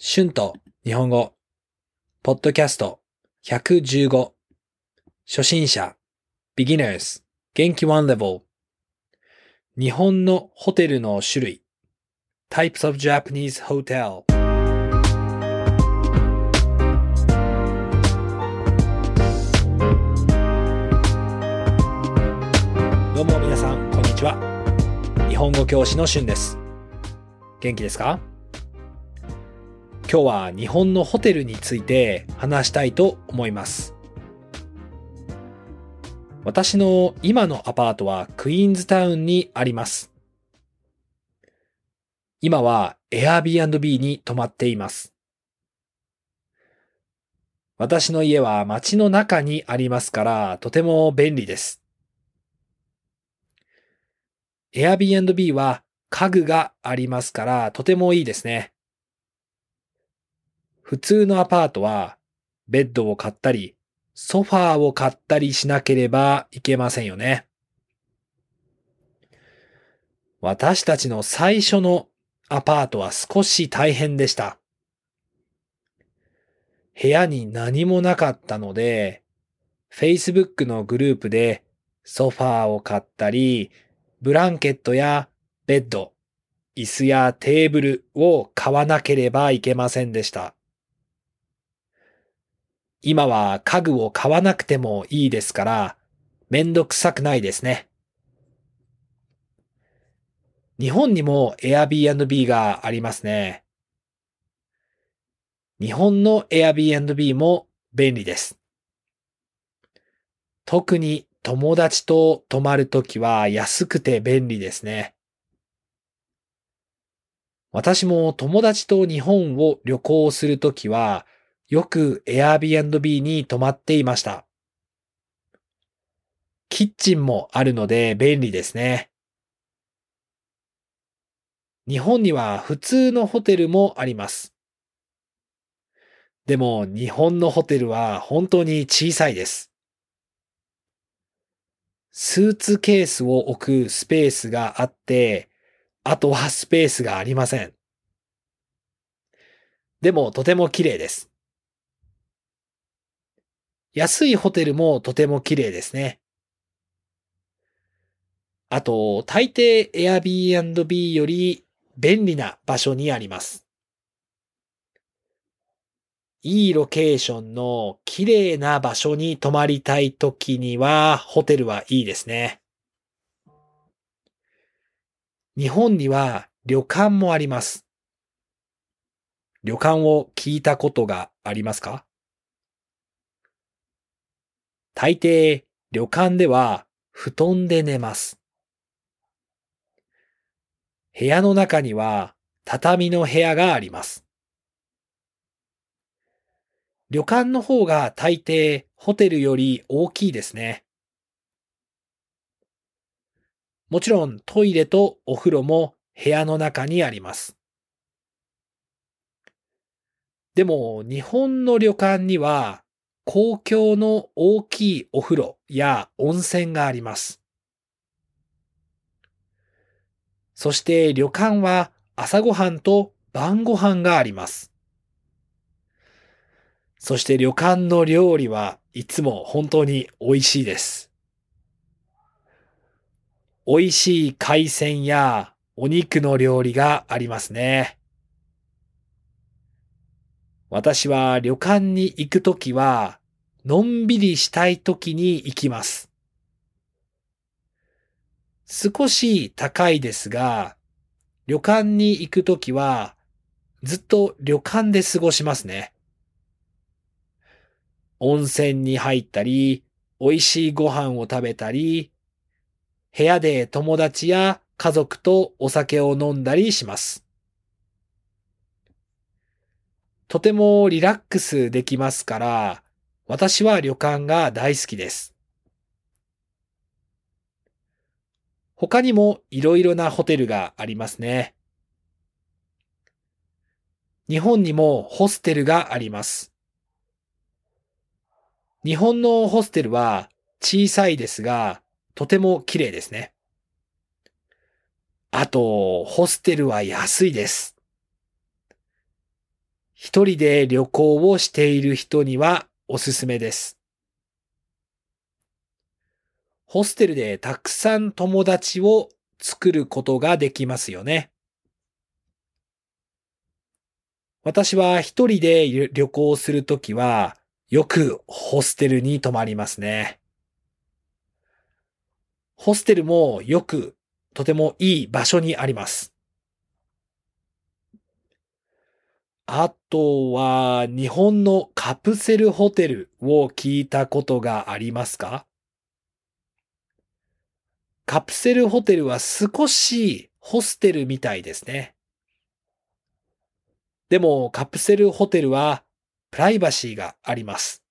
春と日本語、ポッドキャスト。115、初心者、beginners、元気 one level、日本のホテルの種類、types of Japanese hotel、どうも皆さん、こんにちは。日本語教師の春です。元気ですか？今日は日本のホテルについて話したいと思います。私の今のアパートはクイーンズタウンにあります。今は Airbnb に泊まっています。私の家は街の中にありますからとても便利です。Airbnb は家具がありますからとてもいいですね。普通のアパートはベッドを買ったり、ソファーを買ったりしなければいけませんよね。私たちの最初のアパートは少し大変でした。部屋に何もなかったので、Facebook のグループでソファーを買ったり、ブランケットやベッド、椅子やテーブルを買わなければいけませんでした。今は家具を買わなくてもいいですから、めんどくさくないですね。日本にも Airbnb がありますね。日本の Airbnb も便利です。特に友達と泊まるときは安くて便利ですね。私も友達と日本を旅行するときはよく Airbnb に泊まっていました。キッチンもあるので便利ですね。日本には普通のホテルもあります。でも日本のホテルは本当に小さいです。スーツケースを置くスペースがあって、あとはスペースがありません。でもとても綺麗です。安いホテルもとても綺麗ですね。あと、大抵 Airbnb より便利な場所にあります。いいロケーションの綺麗な場所に泊まりたいときには、ホテルはいいですね。日本には旅館もあります。旅館を聞いたことがありますか？大抵、旅館では布団で寝ます。部屋の中には畳の部屋があります。旅館の方が大抵ホテルより大きいですね。もちろんトイレとお風呂も部屋の中にあります。でも日本の旅館には公共の大きいお風呂や温泉があります。そして旅館は朝ごはんと晩ご飯があります。そして旅館の料理はいつも本当に美味しいです。美味しい海鮮やお肉の料理がありますね。私は旅館に行くときは、のんびりしたいときに行きます。少し高いですが、旅館に行くときは、ずっと旅館で過ごしますね。温泉に入ったり、美味しいご飯を食べたり、部屋で友達や家族とお酒を飲んだりします。とてもリラックスできますから、私は旅館が大好きです。他にもいろいろなホテルがありますね。日本にもホステルがあります。日本のホステルは小さいですが、とても綺麗ですね。あと、ホステルは安いです。一人で旅行をしている人にはおすすめです。ホステルでたくさん友達を作ることができますよね。私は一人で旅行するときは、よくホステルに泊まりますね。ホステルもよくとてもいい場所にあります。あとは、日本のカプセルホテルを聞いたことがありますか？カプセルホテルは少しホステルみたいですね。でもカプセルホテルはプライバシーがあります。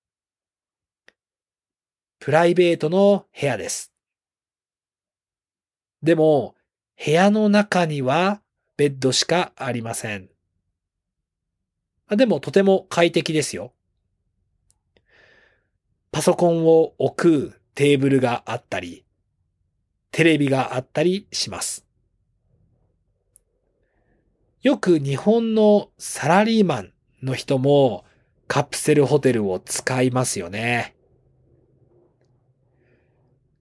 プライベートの部屋です。でも部屋の中にはベッドしかありません。でもとても快適ですよ。パソコンを置くテーブルがあったり、テレビがあったりします。よく日本のサラリーマンの人もカプセルホテルを使いますよね。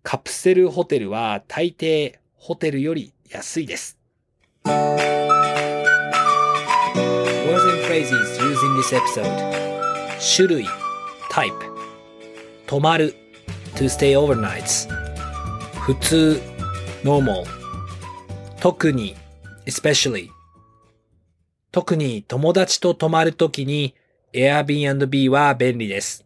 カプセルホテルは大抵ホテルより安いです。Phrases used in this episode 種類 type 泊まる to stay overnights 普通 normal 特に especially 特に友達と泊まるときに Airbnb は便利です。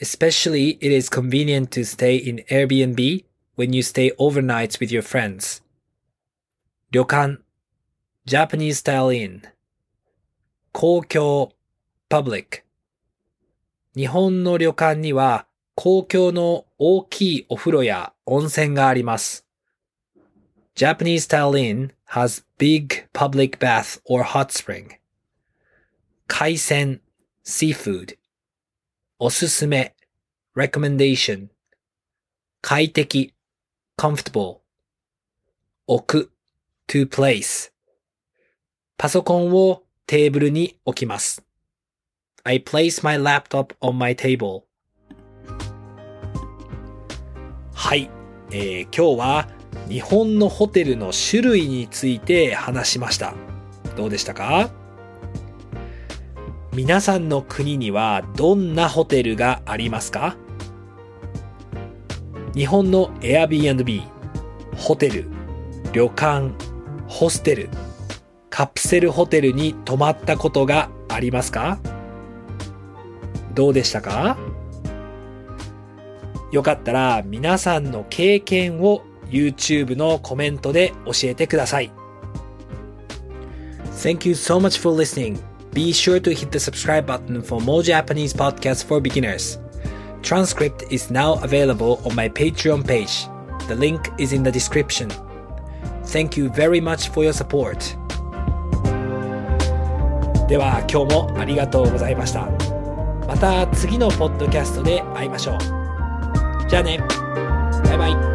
Especially it is convenient to stay in Airbnb when you stay overnight with your friends. 旅館 Japanese style inn 公共 public 日本の旅館には公共の大きいお風呂や温泉があります。Japanese style inn has big public bath or hot spring. 海鮮 seafood おすすめ recommendation 快適 comfortable 置く to place パソコンをテーブルに置きます。I place my laptop on my table. はい、えー今日は日本のホテルの種類について話しました。どうでしたか？皆さんの国にはどんなホテルがありますか？日本の Airbnb、ホテル、旅館、ホステル、カプセルホテルに泊まったことがありますかどうでしたかよかったら皆さんの経験を YouTube のコメントで教えてください。Thank you so much for listening. Be sure to hit the subscribe button for more Japanese podcasts for beginners. Transcript is now available on my Patreon page. The link is in the description. Thank you very much for your support. では今日もありがとうございました。また次のポッドキャストで会いましょう。じゃあね。バイバイ。